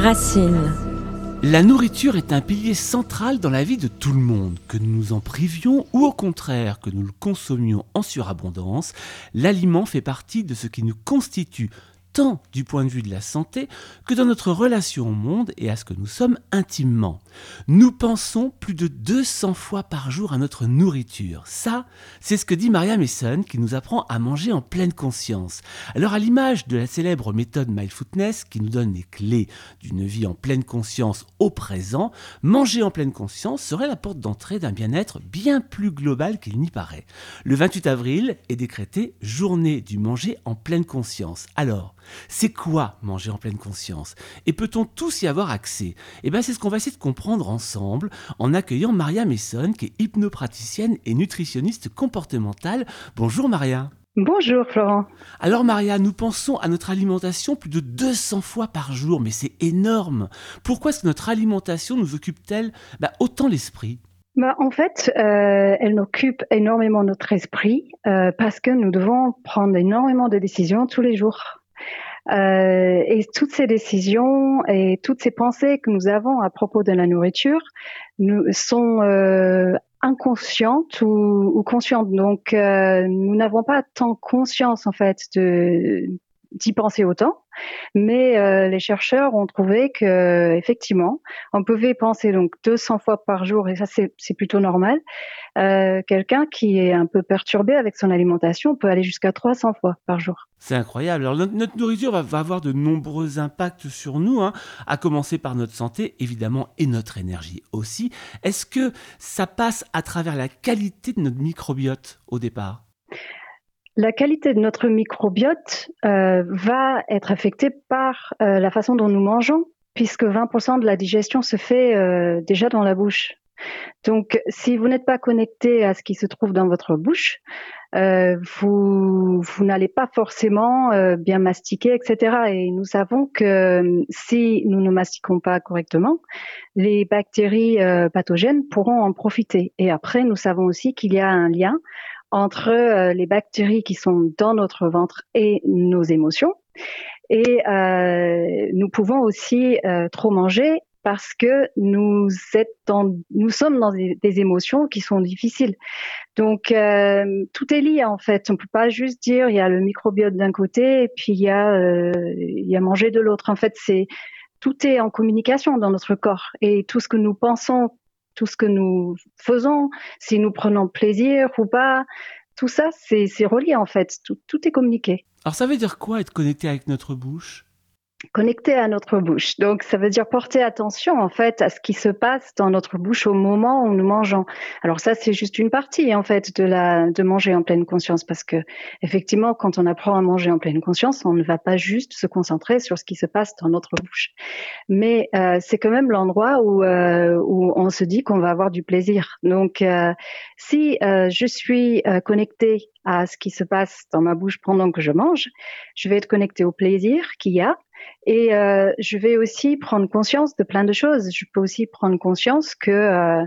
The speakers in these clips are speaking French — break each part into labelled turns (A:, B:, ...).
A: Racine.
B: La nourriture est un pilier central dans la vie de tout le monde. Que nous nous en privions ou au contraire que nous le consommions en surabondance, l'aliment fait partie de ce qui nous constitue tant du point de vue de la santé que dans notre relation au monde et à ce que nous sommes intimement. Nous pensons plus de 200 fois par jour à notre nourriture. Ça, c'est ce que dit Maria Mason qui nous apprend à manger en pleine conscience. Alors à l'image de la célèbre méthode Mindfulness qui nous donne les clés d'une vie en pleine conscience au présent, manger en pleine conscience serait la porte d'entrée d'un bien-être bien plus global qu'il n'y paraît. Le 28 avril est décrété journée du manger en pleine conscience. Alors, c'est quoi manger en pleine conscience? Et peut-on tous y avoir accès? Eh bien, c'est ce qu'on va essayer de comprendre ensemble en accueillant Maria Messon, qui est hypnopraticienne et nutritionniste comportementale. Bonjour Maria.
C: Bonjour Florent.
B: Alors Maria, nous pensons à notre alimentation plus de 200 fois par jour, mais c'est énorme. Pourquoi est-ce que notre alimentation nous occupe-t-elle bah, autant l'esprit?
C: Bah, en fait, euh, elle occupe énormément notre esprit euh, parce que nous devons prendre énormément de décisions tous les jours. Euh, et toutes ces décisions et toutes ces pensées que nous avons à propos de la nourriture sont euh, inconscientes ou, ou, conscientes. Donc, euh, nous n'avons pas tant conscience en fait de d'y penser autant, mais euh, les chercheurs ont trouvé que effectivement, on pouvait penser donc 200 fois par jour, et ça c'est plutôt normal. Euh, Quelqu'un qui est un peu perturbé avec son alimentation peut aller jusqu'à 300 fois par jour.
B: C'est incroyable. Alors notre, nourriture va, avoir de nombreux impacts sur nous, hein, à commencer par notre santé évidemment et notre énergie aussi. Est-ce que ça passe à travers la qualité de notre microbiote au départ?
C: La qualité de notre microbiote euh, va être affectée par euh, la façon dont nous mangeons, puisque 20% de la digestion se fait euh, déjà dans la bouche. Donc, si vous n'êtes pas connecté à ce qui se trouve dans votre bouche, euh, vous, vous n'allez pas forcément euh, bien mastiquer, etc. Et nous savons que euh, si nous ne mastiquons pas correctement, les bactéries pathogènes pourront en profiter. Et après, nous savons aussi qu'il y a un lien entre les bactéries qui sont dans notre ventre et nos émotions. Et euh, nous pouvons aussi euh, trop manger parce que nous, sommes dans des, émotions qui sont difficiles. Donc euh, tout est lié en fait. On peut pas juste dire il y a le microbiote d'un côté et puis il y a euh, il y a manger de l'autre. En fait, c'est tout est en communication dans notre corps et tout ce que nous pensons, tout ce que nous faisons, si nous prenons plaisir ou pas, tout ça c'est relié en fait. Tout, tout est communiqué.
B: Alors ça veut dire quoi être connecté avec notre bouche?
C: Connecté à notre bouche. Donc, ça veut dire porter attention, en fait, à ce qui se passe dans notre bouche au moment où nous mangeons. Alors, ça, c'est juste une partie, en fait, de la, de manger en pleine conscience, parce que, effectivement, quand on apprend à manger en pleine conscience, on ne va pas juste se concentrer sur ce qui se passe dans notre bouche. Mais euh, c'est quand même l'endroit où, euh, où on se dit qu'on va avoir du plaisir. Donc, euh, si euh, je suis euh, connectée à ce qui se passe dans ma bouche pendant que je mange, je vais être connectée au plaisir qu'il y a et euh, je vais aussi prendre conscience de plein de choses. Je peux aussi prendre conscience que euh,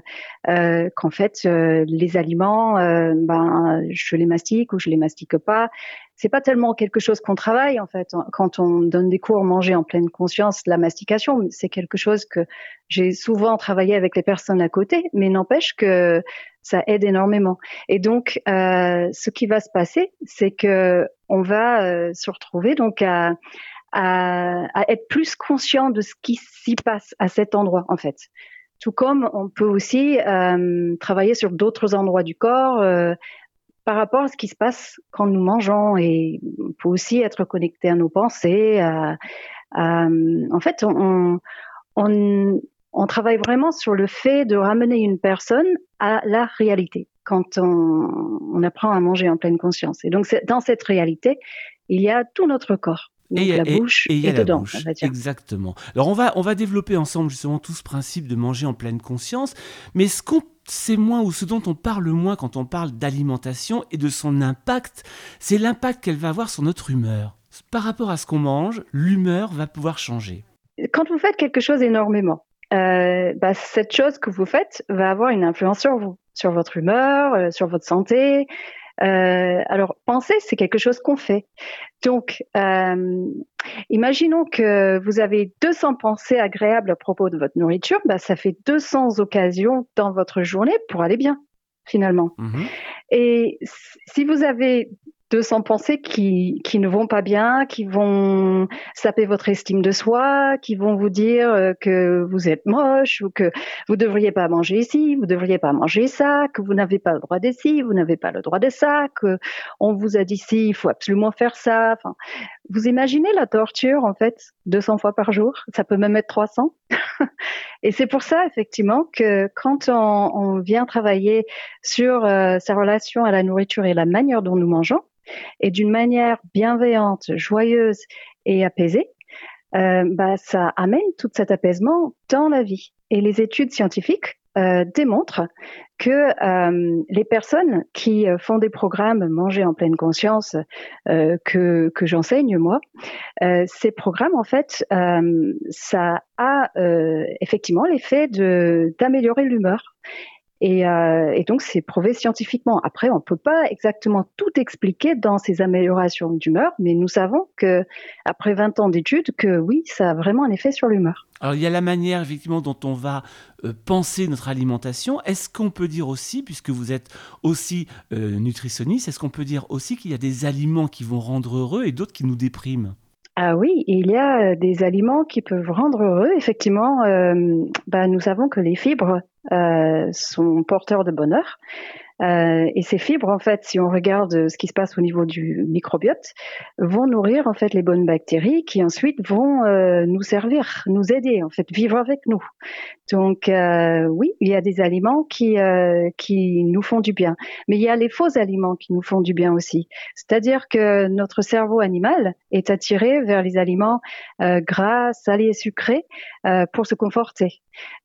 C: euh, qu'en fait euh, les aliments, euh, ben je les mastique ou je les mastique pas. C'est pas tellement quelque chose qu'on travaille en fait quand on donne des cours manger en pleine conscience la mastication. C'est quelque chose que j'ai souvent travaillé avec les personnes à côté, mais n'empêche que ça aide énormément. Et donc, euh, ce qui va se passer, c'est que on va se retrouver donc à, à, à, être plus conscient de ce qui s'y passe à cet endroit, en fait. Tout comme on peut aussi euh, travailler sur d'autres endroits du corps euh, par rapport à ce qui se passe quand nous mangeons et on peut aussi être connecté à nos pensées. À, à, en fait, on, on, on travaille vraiment sur le fait de ramener une personne à la réalité quand on, on apprend à manger en pleine conscience. Et donc, dans cette réalité, il y a tout notre corps et, la bouche et, dedans.
B: Exactement. Alors on va, on va développer ensemble justement tout ce principe de manger en pleine conscience, mais ce qu'on sait moins ou ce dont on parle moins quand on parle d'alimentation et de son impact, c'est l'impact qu'elle va avoir sur notre humeur. Par rapport à ce qu'on mange, l'humeur va pouvoir changer.
C: Quand vous faites quelque chose énormément, euh, bah, cette chose que vous faites va avoir une influence sur vous, sur votre humeur, euh, sur votre santé. Euh, alors, penser, c'est quelque chose qu'on fait. Donc, euh, imaginons que vous avez 200 pensées agréables à propos de votre nourriture, bah, ça fait 200 occasions dans votre journée pour aller bien, finalement. Mmh Et si vous avez 200 pensées qui, qui ne vont pas bien, qui vont saper votre estime de soi, qui vont vous dire euh, que vous êtes moche ou que vous devriez pas manger ici, vous devriez pas manger ça, que vous n'avez pas le droit d'ici, vous n'avez pas le droit de ça, que on vous a dit si, il faut absolument faire ça. Vous imaginez la torture en fait 200 fois par jour, ça peut même être 300. Et c'est pour ça effectivement que quand on, vient travailler sur euh, sa relation à la nourriture et la manière dont nous mangeons, et d'une manière bienveillante, joyeuse et apaisée, euh, bah, ça amène tout cet apaisement dans la vie. Et les études scientifiques euh, démontrent que euh, les personnes qui font des programmes manger en pleine conscience que, que j'enseigne moi, ces programmes en fait, ça a effectivement l'effet de d'améliorer l'humeur euh, et, donc, c'est prouvé scientifiquement. Après, on ne peut pas exactement tout expliquer dans ces améliorations d'humeur, mais nous savons que après 20 ans d'études, que oui, ça a vraiment un effet sur l'humeur.
B: Alors, il y a la manière, effectivement, dont on va euh, penser notre alimentation. Est-ce qu'on peut dire aussi, puisque vous êtes aussi euh, nutritionniste, est-ce qu'on peut dire aussi qu'il y a des aliments qui vont rendre heureux et d'autres qui nous dépriment?
C: Ah oui, il y a des aliments qui peuvent rendre heureux. Effectivement, bah, nous savons que les fibres euh, sont porteurs de bonheur. Euh, et ces fibres, en fait, si on regarde ce qui se passe au niveau du microbiote, vont nourrir en fait les bonnes bactéries qui ensuite vont euh, nous servir, nous aider, en fait, vivre avec nous. Donc euh, oui, il y a des aliments qui euh, qui nous font du bien, mais il y a les faux aliments qui nous font du bien aussi. C'est-à-dire que notre cerveau animal est attiré vers les aliments gras, salés et sucrés pour se conforter.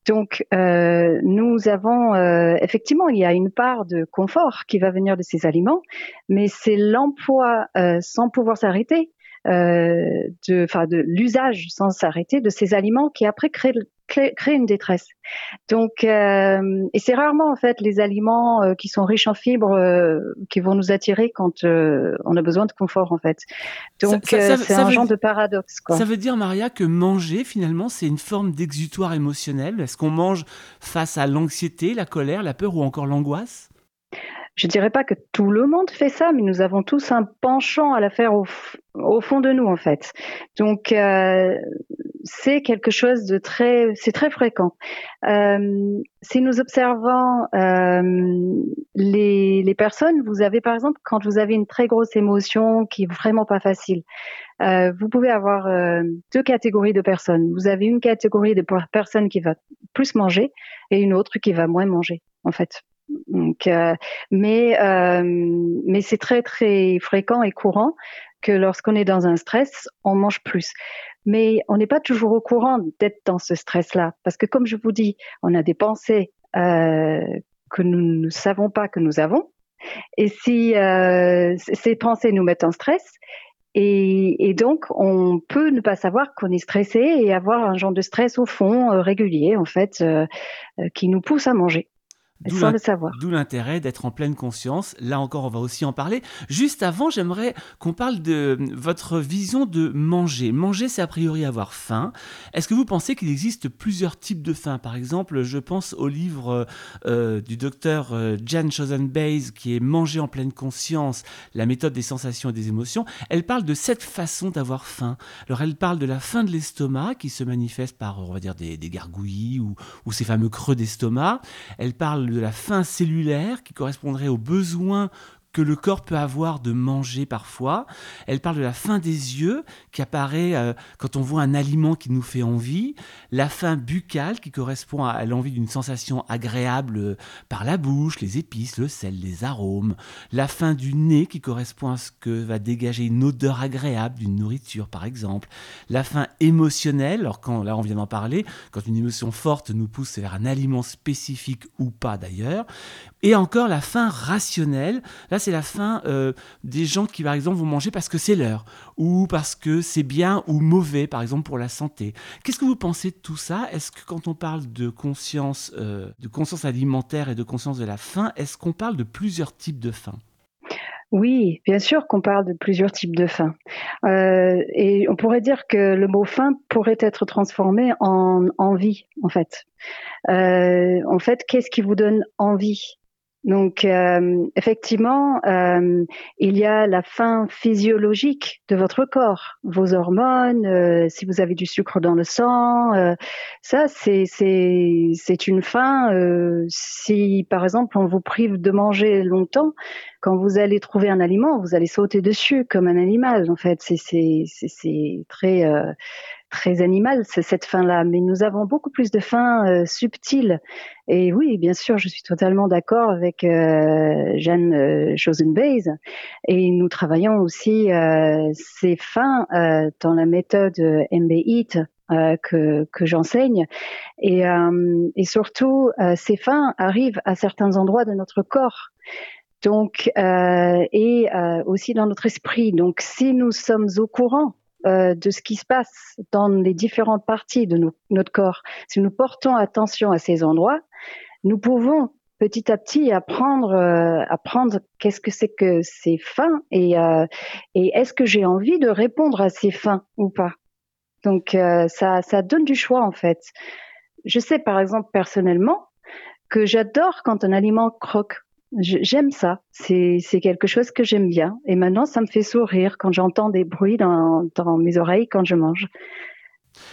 C: Donc, nous avons effectivement, il y a une part de confort qui va venir de ces aliments, mais c'est l'emploi euh, sans pouvoir s'arrêter, de, de l'usage sans s'arrêter de ces aliments qui après créent créer une détresse. Donc, euh, et c'est rarement en fait les aliments euh, qui sont riches en fibres euh, qui vont nous attirer quand on a besoin de confort en fait. Donc, c'est un genre de paradoxe. Quoi.
B: Ça veut dire Maria que manger finalement c'est une forme d'exutoire émotionnel. Est-ce qu'on mange face à l'anxiété, la colère, la peur ou encore l'angoisse?
C: Je dirais pas que tout le monde fait ça, mais nous avons tous un penchant à la faire au, fond de nous en fait. Donc euh, c'est quelque chose de très, c'est très fréquent. Euh, si nous observons euh, les, personnes, vous avez par exemple quand vous avez une très grosse émotion qui est vraiment pas facile, vous pouvez avoir deux catégories de personnes. Vous avez une catégorie de personnes qui va plus manger et une autre qui va moins manger en fait. Donc, euh, mais euh, mais c'est très très fréquent et courant que lorsqu'on est dans un stress, on mange plus. Mais on n'est pas toujours au courant d'être dans ce stress-là, parce que comme je vous dis, on a des pensées euh, que nous ne savons pas que nous avons, et si euh, ces pensées nous mettent en stress, et, donc, on peut ne pas savoir qu'on est stressé et avoir un genre de stress au fond euh, régulier, en fait, euh, euh, qui nous pousse à manger.
B: D'où l'intérêt d'être en pleine conscience. Là encore, on va aussi en parler. Juste avant, j'aimerais qu'on parle de votre vision de manger. Manger, c'est a priori avoir faim. Est-ce que vous pensez qu'il existe plusieurs types de faim? Par exemple, je pense au livre euh, du docteur euh, Jan Chosen Bays qui est Manger en pleine conscience, la méthode des sensations et des émotions. Elle parle de cette façon d'avoir faim. Alors, elle parle de la faim de l'estomac qui se manifeste par, on va dire, des, gargouillis ou, ou ces fameux creux d'estomac. Elle parle de la faim cellulaire qui correspondrait aux besoins que le corps peut avoir de manger parfois. Elle parle de la faim des yeux qui apparaît euh, quand on voit un aliment qui nous fait envie. La faim buccale qui correspond à, l'envie d'une sensation agréable euh, par la bouche, les épices, le sel, les arômes. La faim du nez qui correspond à ce que va dégager une odeur agréable d'une nourriture par exemple. La faim émotionnelle, alors quand là on vient d'en parler, quand une émotion forte nous pousse vers un aliment spécifique ou pas d'ailleurs. Et encore la faim rationnelle. C'est la faim euh, des gens qui, par exemple, vont manger parce que c'est l'heure, ou parce que c'est bien ou mauvais, par exemple, pour la santé. Qu'est-ce que vous pensez de tout ça? Est-ce que quand on parle de conscience, euh, de conscience alimentaire et de conscience de la faim, est-ce qu'on parle de plusieurs types de faim?
C: Oui, bien sûr qu'on parle de plusieurs types de faim. Euh, et on pourrait dire que le mot faim pourrait être transformé en envie, en fait. En fait, qu'est-ce qui vous donne envie? Donc, euh, effectivement, euh, il y a la faim physiologique de votre corps, vos hormones, euh, si vous avez du sucre dans le sang, ça, c'est c'est une faim. si, par exemple, on vous prive de manger longtemps, quand vous allez trouver un aliment, vous allez sauter dessus comme un animal. En fait, c'est très très animal, c'est cette faim-là. Mais nous avons beaucoup plus de faim euh, subtile. Et oui, bien sûr, je suis totalement d'accord avec euh, Jeanne euh. Et nous travaillons aussi euh, ces fins dans la méthode MBIT que, que j'enseigne. Et, et surtout, ces fins arrivent à certains endroits de notre corps. Donc, et aussi dans notre esprit. Donc, si nous sommes au courant euh, de ce qui se passe dans les différentes parties de notre corps, si nous portons attention à ces endroits, nous pouvons petit à petit apprendre, euh, apprendre qu'est-ce que c'est que ces fins et, euh, et est-ce que j'ai envie de répondre à ces fins ou pas. Donc ça, ça donne du choix en fait. Je sais par exemple personnellement que j'adore quand un aliment croque J'aime ça. C'est quelque chose que j'aime bien. Et maintenant, ça me fait sourire quand j'entends des bruits dans, mes oreilles quand je mange.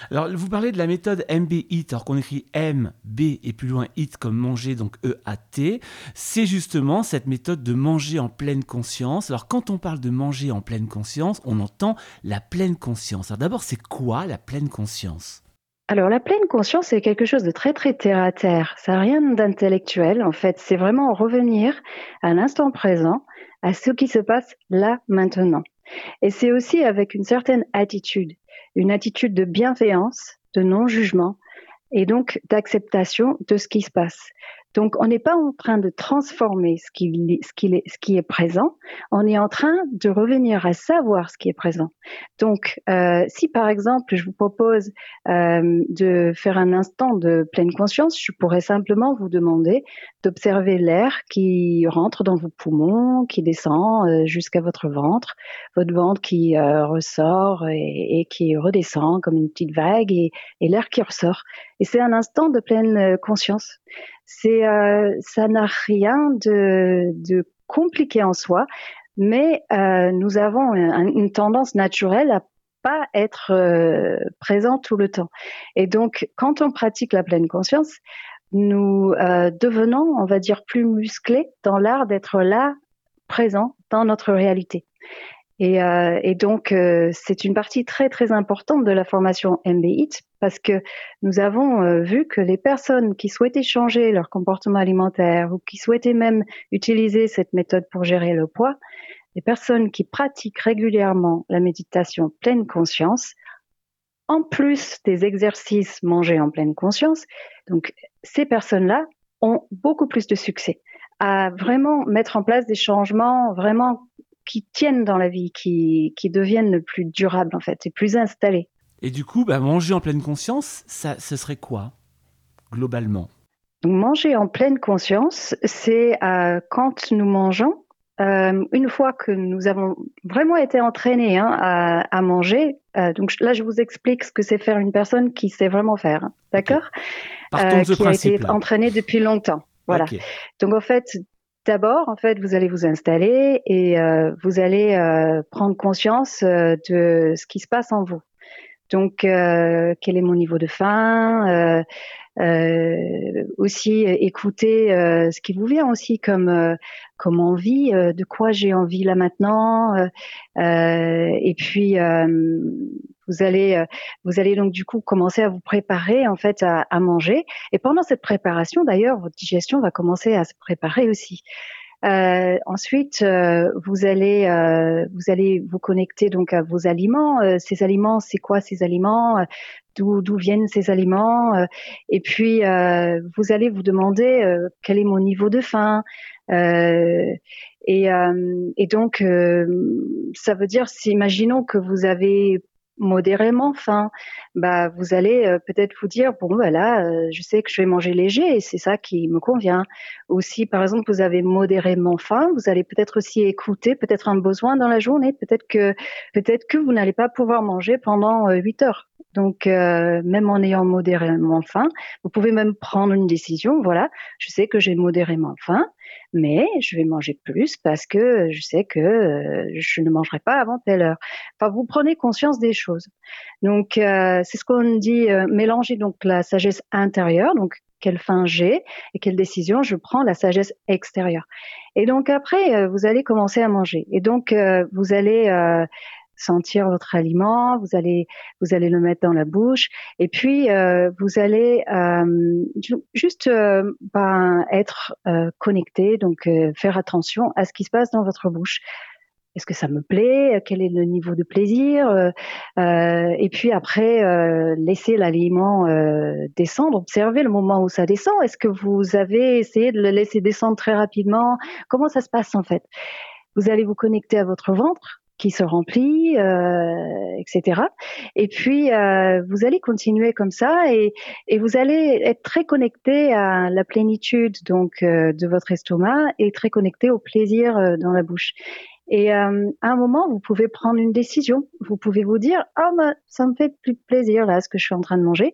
B: Alors, vous parlez de la méthode MB-EAT, alors qu'on écrit M, B et plus loin EAT comme manger, donc E-A-T. C'est justement cette méthode de manger en pleine conscience. Alors, quand on parle de manger en pleine conscience, on entend la pleine conscience. Alors, d'abord, c'est quoi la pleine conscience?
C: Alors la pleine conscience, c'est quelque chose de très très terre à terre. Ça n'a rien d'intellectuel en fait. C'est vraiment revenir à l'instant présent, à ce qui se passe là maintenant. Et c'est aussi avec une certaine attitude, une attitude de bienveillance, de non-jugement et donc d'acceptation de ce qui se passe. Donc, on n'est pas en train de transformer ce qui, est, présent, on est en train de revenir à savoir ce qui est présent. Donc, euh, si par exemple, je vous propose euh, de faire un instant de pleine conscience, je pourrais simplement vous demander d'observer l'air qui rentre dans vos poumons, qui descend euh, jusqu'à votre ventre, votre ventre qui euh, ressort et, qui redescend comme une petite vague et, et l'air qui ressort. Et c'est un instant de pleine euh, conscience c'est euh, ça n'a rien de, de, compliqué en soi, mais euh, nous avons une, tendance naturelle à pas être euh, présent tout le temps. Et donc, quand on pratique la pleine conscience, nous euh, devenons, on va dire, plus musclés dans l'art d'être là, présent dans notre réalité. Et, euh, et donc, euh, c'est une partie très, très importante de la formation MBIT parce que nous avons euh, vu que les personnes qui souhaitaient changer leur comportement alimentaire ou qui souhaitaient même utiliser cette méthode pour gérer le poids, les personnes qui pratiquent régulièrement la méditation pleine conscience, en plus des exercices manger en pleine conscience, donc ces personnes-là ont beaucoup plus de succès à vraiment mettre en place des changements vraiment qui tiennent dans la vie, qui, qui deviennent plus durables en fait, et plus installés.
B: Et du coup, bah, manger en pleine conscience, ça, ce serait quoi, globalement?
C: Manger en pleine conscience, c'est euh, quand nous mangeons, euh, une fois que nous avons vraiment été entraînés hein, à, à, manger, euh, donc là je vous explique ce que c'est faire une personne qui sait vraiment faire, hein, d'accord?
B: Okay. Qui
C: a été entraînée depuis longtemps. Voilà. Okay. Donc en fait, D'abord, en fait, vous allez vous installer et euh, vous allez euh, prendre conscience euh, de ce qui se passe en vous. Donc, quel est mon niveau de faim Aussi, écouter ce qui vous vient aussi comme comme envie, de quoi j'ai envie là maintenant. et puis, vous allez vous allez donc du coup commencer à vous préparer en fait à, à manger. Et pendant cette préparation, d'ailleurs, votre digestion va commencer à se préparer aussi. Euh, ensuite, euh, vous allez euh, vous allez vous connecter donc à vos aliments. Euh, ces aliments, c'est quoi ces aliments? D'où d'où viennent ces aliments? Et puis vous allez vous demander quel est mon niveau de faim? Et, et, donc ça veut dire, si imaginons que vous avez modérément faim, bah vous allez euh, peut-être vous dire bon bah euh, je sais que je vais manger léger et c'est ça qui me convient. Ou si par exemple vous avez modérément faim, vous allez peut-être aussi écouter peut-être un besoin dans la journée, peut-être que peut-être que vous n'allez pas pouvoir manger pendant 8 euh, heures. Donc, même en ayant modérément faim, vous pouvez même prendre une décision. Voilà, je sais que j'ai modérément faim, mais je vais manger plus parce que je sais que je ne mangerai pas avant telle heure. Enfin, vous prenez conscience des choses. Donc, euh, c'est ce qu'on dit, euh, mélanger donc la sagesse intérieure, donc quelle fin j'ai et quelle décision je prends, la sagesse extérieure. Et donc après, euh, vous allez commencer à manger. Et donc, vous allez sentir votre aliment, vous allez vous allez le mettre dans la bouche. Et puis vous allez juste ben, être connecté donc faire attention à ce qui se passe dans votre bouche. Est-ce que ça me plaît? Quel est le niveau de plaisir? Euh, euh Et puis après, euh, laisser l'aliment euh, descendre, observer le moment où ça descend. Est-ce que vous avez essayé de le laisser descendre très rapidement? Comment ça se passe en fait? Vous allez vous connecter à votre ventre qui se remplit, euh, etc. Et puis euh, vous allez continuer comme ça et, et, vous allez être très connecté à la plénitude donc de votre estomac et très connecté au plaisir dans la bouche. Et euh, à un moment, vous pouvez prendre une décision. Vous pouvez vous dire ah bah ça me fait plus de plaisir là ce que je suis en train de manger,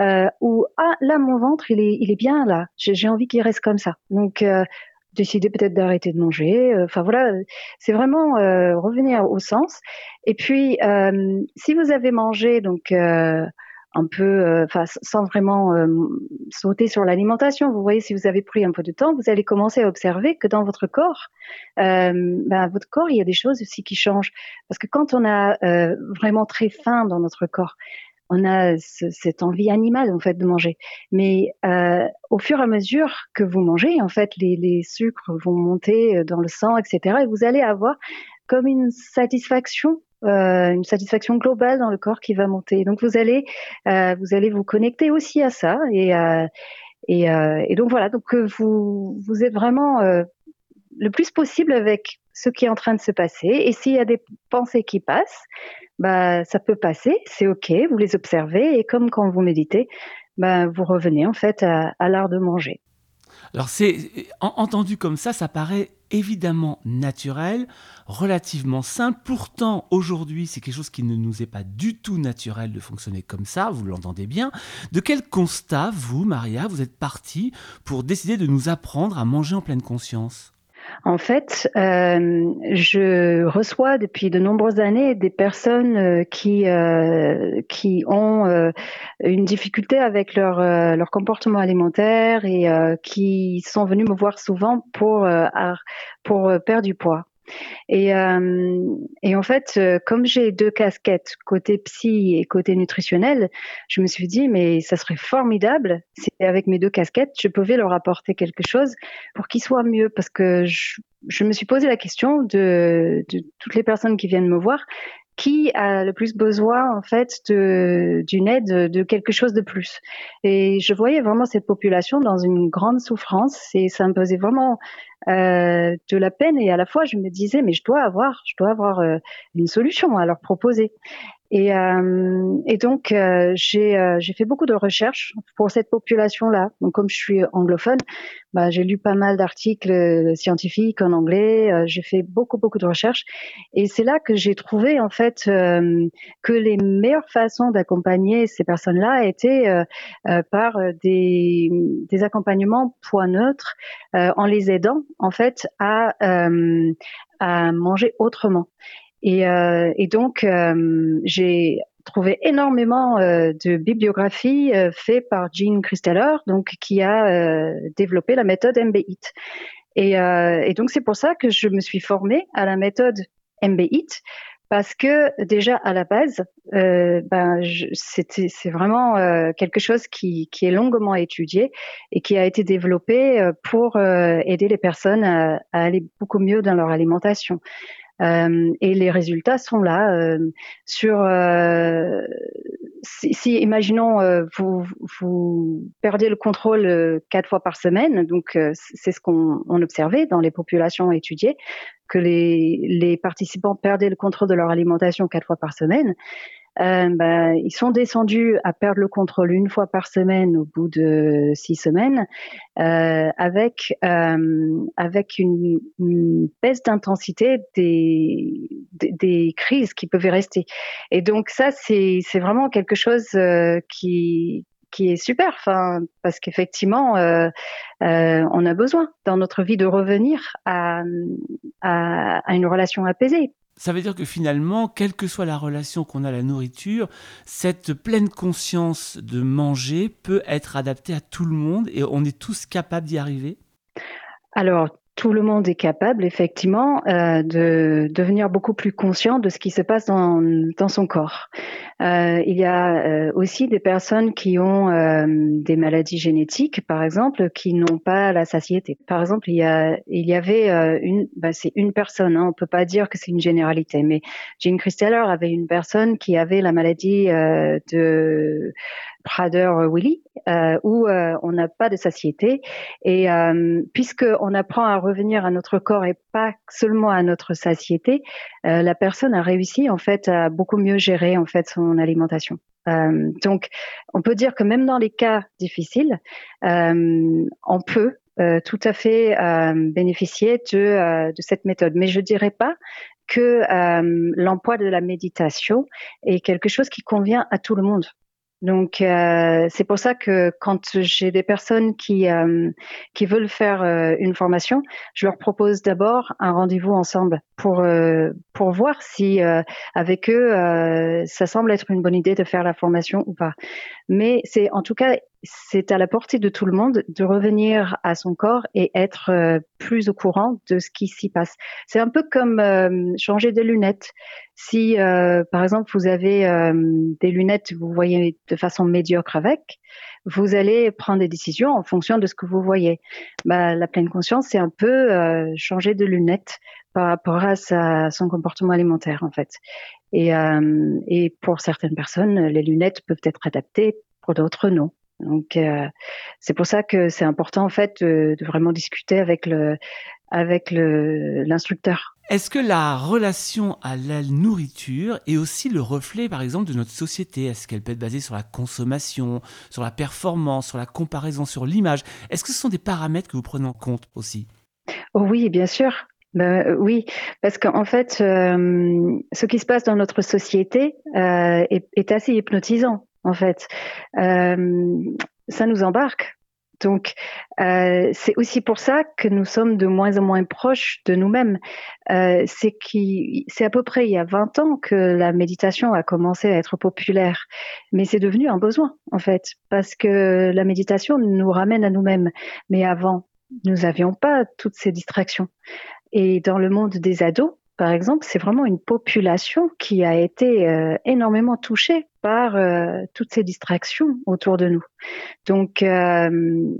C: euh, ou ah là mon ventre il est il est bien là. J'ai envie qu'il reste comme ça. Donc euh, décider peut-être d'arrêter de manger. Euh, enfin voilà, c'est vraiment euh, revenir au sens. Et puis si vous avez mangé donc un peu, euh, enfin, sans vraiment euh, sauter sur l'alimentation. Vous voyez, si vous avez pris un peu de temps, vous allez commencer à observer que dans votre corps, euh, ben, votre corps, il y a des choses aussi qui changent. Parce que quand on a vraiment très faim dans notre corps, on a cette envie animale en fait de manger. Mais au fur et à mesure que vous mangez, en fait, les, les sucres vont monter dans le sang, etc. Et vous allez avoir comme une satisfaction euh, une satisfaction globale dans le corps qui va monter. Donc vous allez euh, vous allez vous connecter aussi à ça et euh, et, et, donc voilà donc vous vous êtes vraiment le plus possible avec ce qui est en train de se passer et s'il y a des pensées qui passent bah ça peut passer c'est ok vous les observez et comme quand vous méditez bah, vous revenez en fait à, l'art de manger.
B: Alors c'est entendu comme ça, ça paraît évidemment naturel, relativement simple. Pourtant, aujourd'hui, c'est quelque chose qui ne nous est pas du tout naturel de fonctionner comme ça, vous l'entendez bien. De quel constat, vous, Maria, vous êtes partie pour décider de nous apprendre à manger en pleine conscience?
C: En fait, euh, je reçois depuis de nombreuses années des personnes euh, qui euh, qui ont une difficulté avec leur leur comportement alimentaire et qui sont venus me voir souvent pour pour perdre du poids. Et, euh, et en fait, euh, comme j'ai deux casquettes, côté psy et côté nutritionnel, je me suis dit, mais ça serait formidable si avec mes deux casquettes, je pouvais leur apporter quelque chose pour qu'ils soient mieux. Parce que je, me suis posé la question de toutes les personnes qui viennent me voir, qui a le plus besoin en fait d'une aide, de quelque chose de plus. Et je voyais vraiment cette population dans une grande souffrance et ça me posait vraiment euh, de la peine et à la fois je me disais mais je dois avoir, je dois avoir euh, une solution à leur proposer. Et, euh, et donc, euh, j'ai euh, j'ai fait beaucoup de recherches pour cette population-là. Donc, comme je suis anglophone, bah, j'ai lu pas mal d'articles scientifiques en anglais. j'ai fait beaucoup, beaucoup de recherches. Et c'est là que j'ai trouvé, en fait, que les meilleures façons d'accompagner ces personnes-là étaient par des, des accompagnements poids neutres, en les aidant, en fait, à, à manger autrement. Et, euh, et donc, euh, j'ai trouvé énormément euh, de bibliographies faites par Jean Christeller, donc qui a développé la méthode MBIT. Et, et donc, c'est pour ça que je me suis formée à la méthode MBIT parce que déjà à la base, euh, ben, c'est vraiment euh, quelque chose qui, qui est longuement étudié et qui a été développé pour euh, aider les personnes à, à, aller beaucoup mieux dans leur alimentation. Euh, et les résultats sont là. Euh, sur euh, si, si, imaginons vous, vous perdez le contrôle quatre fois par semaine, donc c'est ce qu'on observait dans les populations étudiées, que les, les participants perdaient le contrôle de leur alimentation quatre fois par semaine. Euh, bah, ils sont descendus à perdre le contrôle une fois par semaine au bout de six semaines, euh, avec euh, avec une, une baisse d'intensité des, des, crises qui peuvent rester. Et donc ça, c'est c'est vraiment quelque chose euh, qui qui est super, enfin, parce qu'effectivement, euh, euh, on a besoin dans notre vie de revenir à, à, à une relation apaisée.
B: Ça veut dire que finalement, quelle que soit la relation qu'on a à la nourriture, cette pleine conscience de manger peut être adaptée à tout le monde et on est tous capables d'y arriver?
C: Alors, tout le monde est capable, effectivement, euh, de devenir beaucoup plus conscient de ce qui se passe dans, dans son corps. Euh, il y a euh, aussi des personnes qui ont euh, des maladies génétiques, par exemple, qui n'ont pas la satiété. Par exemple, il y, a, il y avait euh, une, bah, c'est une personne, hein, on peut pas dire que c'est une généralité, mais Jean Christeller avait une personne qui avait la maladie euh, de Prader-Willi, euh, où euh, on n'a pas de satiété. Et euh, puisque on apprend à revenir à notre corps et pas seulement à notre satiété, euh, la personne a réussi en fait à beaucoup mieux gérer en fait son alimentation. Euh, donc, on peut dire que même dans les cas difficiles, euh, on peut euh, tout à fait euh, bénéficier de, euh, de cette méthode. Mais je dirais pas que euh, l'emploi de la méditation est quelque chose qui convient à tout le monde. Donc euh, c'est pour ça que quand j'ai des personnes qui euh, qui veulent faire euh, une formation, je leur propose d'abord un rendez-vous ensemble pour euh, pour voir si euh, avec eux ça semble être une bonne idée de faire la formation ou pas. Mais c'est en tout cas c'est à la portée de tout le monde de revenir à son corps et être euh, plus au courant de ce qui s'y passe. C'est un peu comme euh, changer de lunettes. Si, euh, par exemple, vous avez euh, des lunettes, vous voyez de façon médiocre avec, vous allez prendre des décisions en fonction de ce que vous voyez. Bah, la pleine conscience, c'est un peu euh, changer de lunettes par rapport à sa, son comportement alimentaire, en fait. Et, et pour certaines personnes, les lunettes peuvent être adaptées, pour d'autres, non. Donc euh, c'est pour ça que c'est important en fait de, de, vraiment discuter avec le avec le l'instructeur.
B: Est-ce que la relation à la nourriture est aussi le reflet par exemple de notre société? Est-ce qu'elle peut être basée sur la consommation, sur la performance, sur la comparaison, sur l'image? Est-ce que ce sont des paramètres que vous prenez en compte aussi?
C: Oh Oui, bien sûr. Ben, oui, parce qu'en fait, euh, ce qui se passe dans notre société euh, est, est assez hypnotisant en fait. Euh, ça nous embarque. Donc, euh, c'est aussi pour ça que nous sommes de moins en moins proches de nous-mêmes. Euh, c'est à peu près il y a 20 ans que la méditation a commencé à être populaire, mais c'est devenu un besoin en fait, parce que la méditation nous ramène à nous-mêmes. Mais avant, nous n'avions pas toutes ces distractions. Et dans le monde des ados, par exemple, c'est vraiment une population qui a été euh, énormément touchée par euh, toutes ces distractions autour de nous. Donc, euh,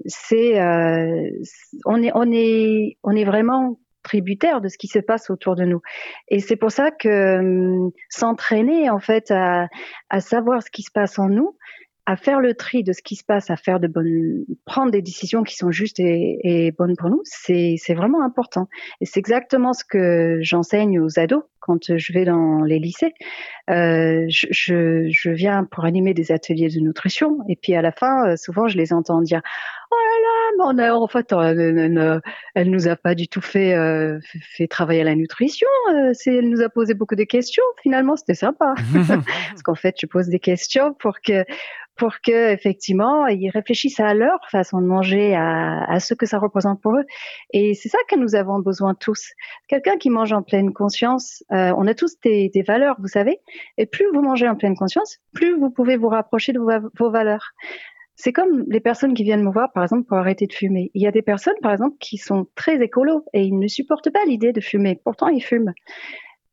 C: c'est, euh, on est, on est, on est vraiment tributaire de ce qui se passe autour de nous. Et c'est pour ça que hum, s'entraîner en fait à, à savoir ce qui se passe en nous, à faire le tri de ce qui se passe, à faire de bonnes, prendre des décisions qui sont justes et, bonnes pour nous, c'est vraiment important. Et c'est exactement ce que j'enseigne aux ados quand je vais dans les lycées. Euh, je, je, je, viens pour animer des ateliers de nutrition et puis à la fin, euh, souvent, je les entends dire Oh là là, mais on en fait, elle, elle, nous a pas du tout fait, euh, fait travailler la nutrition. Euh, elle nous a posé beaucoup de questions. Finalement, c'était sympa. Parce qu'en fait, je pose des questions pour que pour que effectivement ils réfléchissent à leur façon de manger, à, à ce que ça représente pour eux. Et c'est ça que nous avons besoin tous. Quelqu'un qui mange en pleine conscience, euh, on a tous des, des, valeurs, vous savez. Et plus vous mangez en pleine conscience, plus vous pouvez vous rapprocher de vos, vos valeurs. C'est comme les personnes qui viennent me voir, par exemple, pour arrêter de fumer. Il y a des personnes, par exemple, qui sont très écolos et ils ne supportent pas l'idée de fumer. Pourtant, ils fument.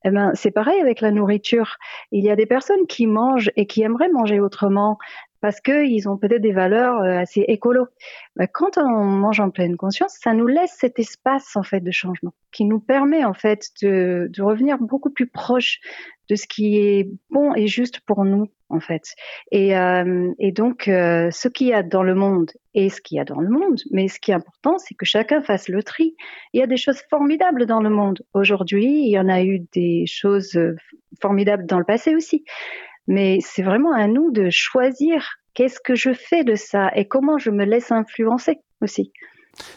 C: Eh ben, c'est pareil avec la nourriture. Il y a des personnes qui mangent et qui aimeraient manger autrement, parce qu'ils ont peut-être des valeurs euh, assez écolo. Mais quand on mange en pleine conscience, ça nous laisse cet espace en fait de changement, qui nous permet en fait de, de revenir beaucoup plus proche de ce qui est bon et juste pour nous en fait. Et, euh, et donc euh, ce qu'il y a dans le monde et ce qu'il y a dans le monde, mais ce qui est important, c'est que chacun fasse le tri. Il y a des choses formidables dans le monde aujourd'hui, il y en a eu des choses formidables dans le passé aussi. Mais c'est vraiment à nous de choisir qu'est-ce que je fais de ça et comment je me laisse influencer aussi.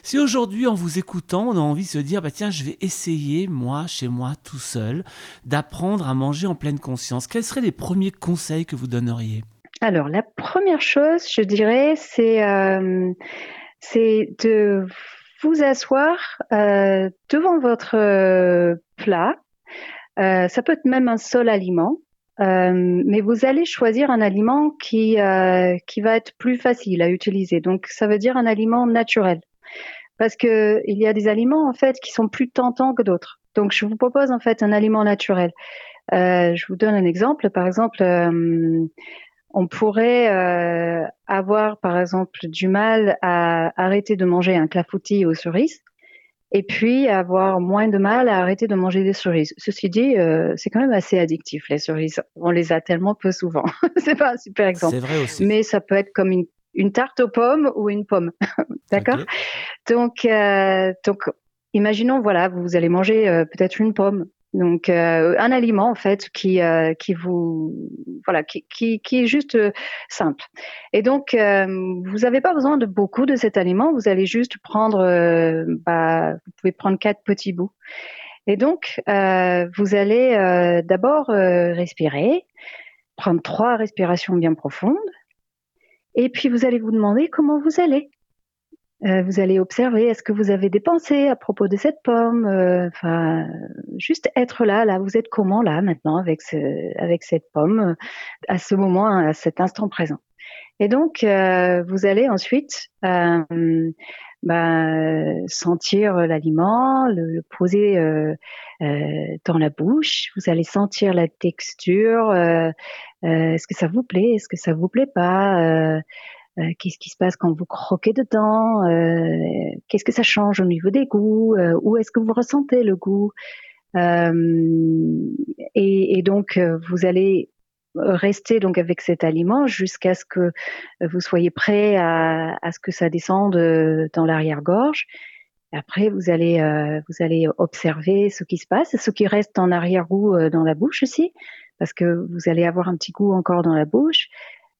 B: Si aujourd'hui, en vous écoutant, on a envie de se dire, bah tiens, je vais essayer, moi, chez moi, tout seul, d'apprendre à manger en pleine conscience, quels seraient les premiers conseils que vous donneriez?
C: Alors, la première chose, je dirais, c'est euh, de vous asseoir euh, devant votre euh, plat. ça peut être même un seul aliment. Mais vous allez choisir un aliment qui, qui va être plus facile à utiliser. Donc, ça veut dire un aliment naturel parce que il y a des aliments en fait qui sont plus tentants que d'autres. Donc je vous propose en fait un aliment naturel. Euh, je vous donne un exemple. Par exemple, euh, on pourrait euh, avoir par exemple du mal à arrêter de manger un clafoutis aux cerises et puis avoir moins de mal à arrêter de manger des cerises. Ceci dit, euh, c'est quand même assez addictif les cerises. On les a tellement peu souvent. c'est pas un super exemple.
B: C'est vrai aussi.
C: Mais ça peut être comme une une tarte aux pommes ou une pomme. D'accord Donc, euh, donc, imaginons, voilà, vous allez manger euh, peut-être une pomme. Donc, euh, un aliment en fait qui qui vous voilà qui qui, qui est juste simple. Et donc, vous n'avez pas besoin de beaucoup de cet aliment. Vous allez juste prendre, bah, vous pouvez prendre quatre petits bouts. Et donc, vous allez d'abord respirer, prendre trois respirations bien profondes. Et puis vous allez vous demander comment vous allez. Euh, vous allez observer, est-ce que vous avez des pensées à propos de cette pomme euh, Enfin, juste être là, là, vous êtes comment là maintenant avec ce, avec cette pomme euh, à ce moment, à cet instant présent. Et donc, vous allez ensuite bah, sentir l'aliment, le, poser dans la bouche. Vous allez sentir la texture. Est-ce que ça vous plaît Est-ce que ça vous plaît pas euh, qu'est-ce qui se passe quand vous croquez dedans, euh, qu'est-ce que ça change au niveau des goûts, euh, où est-ce que vous ressentez le goût? Et, donc, vous allez rester donc avec cet aliment jusqu'à ce que vous soyez prêt à, à ce que ça descende dans l'arrière-gorge. Après, vous allez vous allez observer ce qui se passe, ce qui reste en arrière-goût dans la bouche aussi, parce que vous allez avoir un petit goût encore dans la bouche.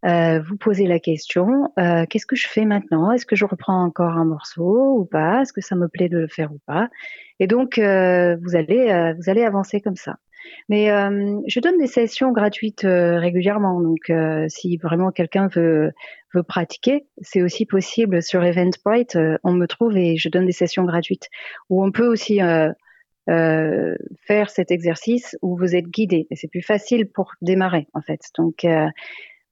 C: Euh, vous posez la question euh, qu'est-ce que je fais maintenant? Est-ce que je reprends encore un morceau ou pas? Est-ce que ça me plaît de le faire ou pas? Et donc euh, vous allez vous allez avancer comme ça. Mais je donne des sessions gratuites régulièrement, donc si vraiment quelqu'un veut veut pratiquer, c'est aussi possible sur Eventbrite. on me trouve et je donne des sessions gratuites où on peut aussi faire cet exercice où vous êtes guidé. Et c'est plus facile pour démarrer en fait. Donc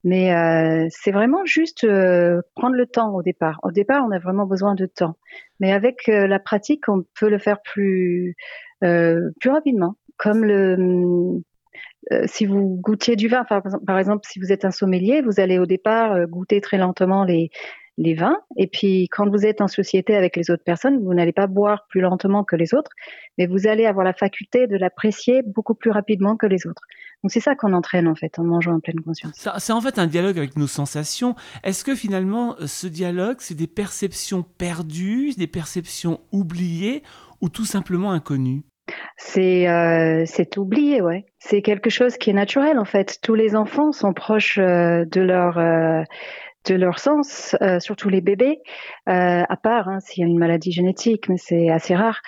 C: mais euh, c'est vraiment juste euh, prendre le temps au départ. Au départ, on a vraiment besoin de temps. Mais avec euh, la pratique, on peut le faire plus plus rapidement. Comme le si vous goûtiez du vin, par exemple, si vous êtes un sommelier, vous allez au départ goûter très lentement les les vins. Et puis, quand vous êtes en société avec les autres personnes, vous n'allez pas boire plus lentement que les autres, mais vous allez avoir la faculté de l'apprécier beaucoup plus rapidement que les autres. Donc, c'est ça qu'on entraîne, en fait, en mangeant en pleine conscience.
B: C'est en fait un dialogue avec nos sensations. Est-ce que finalement, ce dialogue, c'est des perceptions perdues, des perceptions oubliées ou tout simplement inconnues?
C: C'est euh, c'est oublié, ouais. C'est quelque chose qui est naturel en fait. Tous les enfants sont proches euh, de leur euh, de leur sens, euh, surtout les bébés, euh, à part hein, s'il y a une maladie génétique, mais c'est assez rare.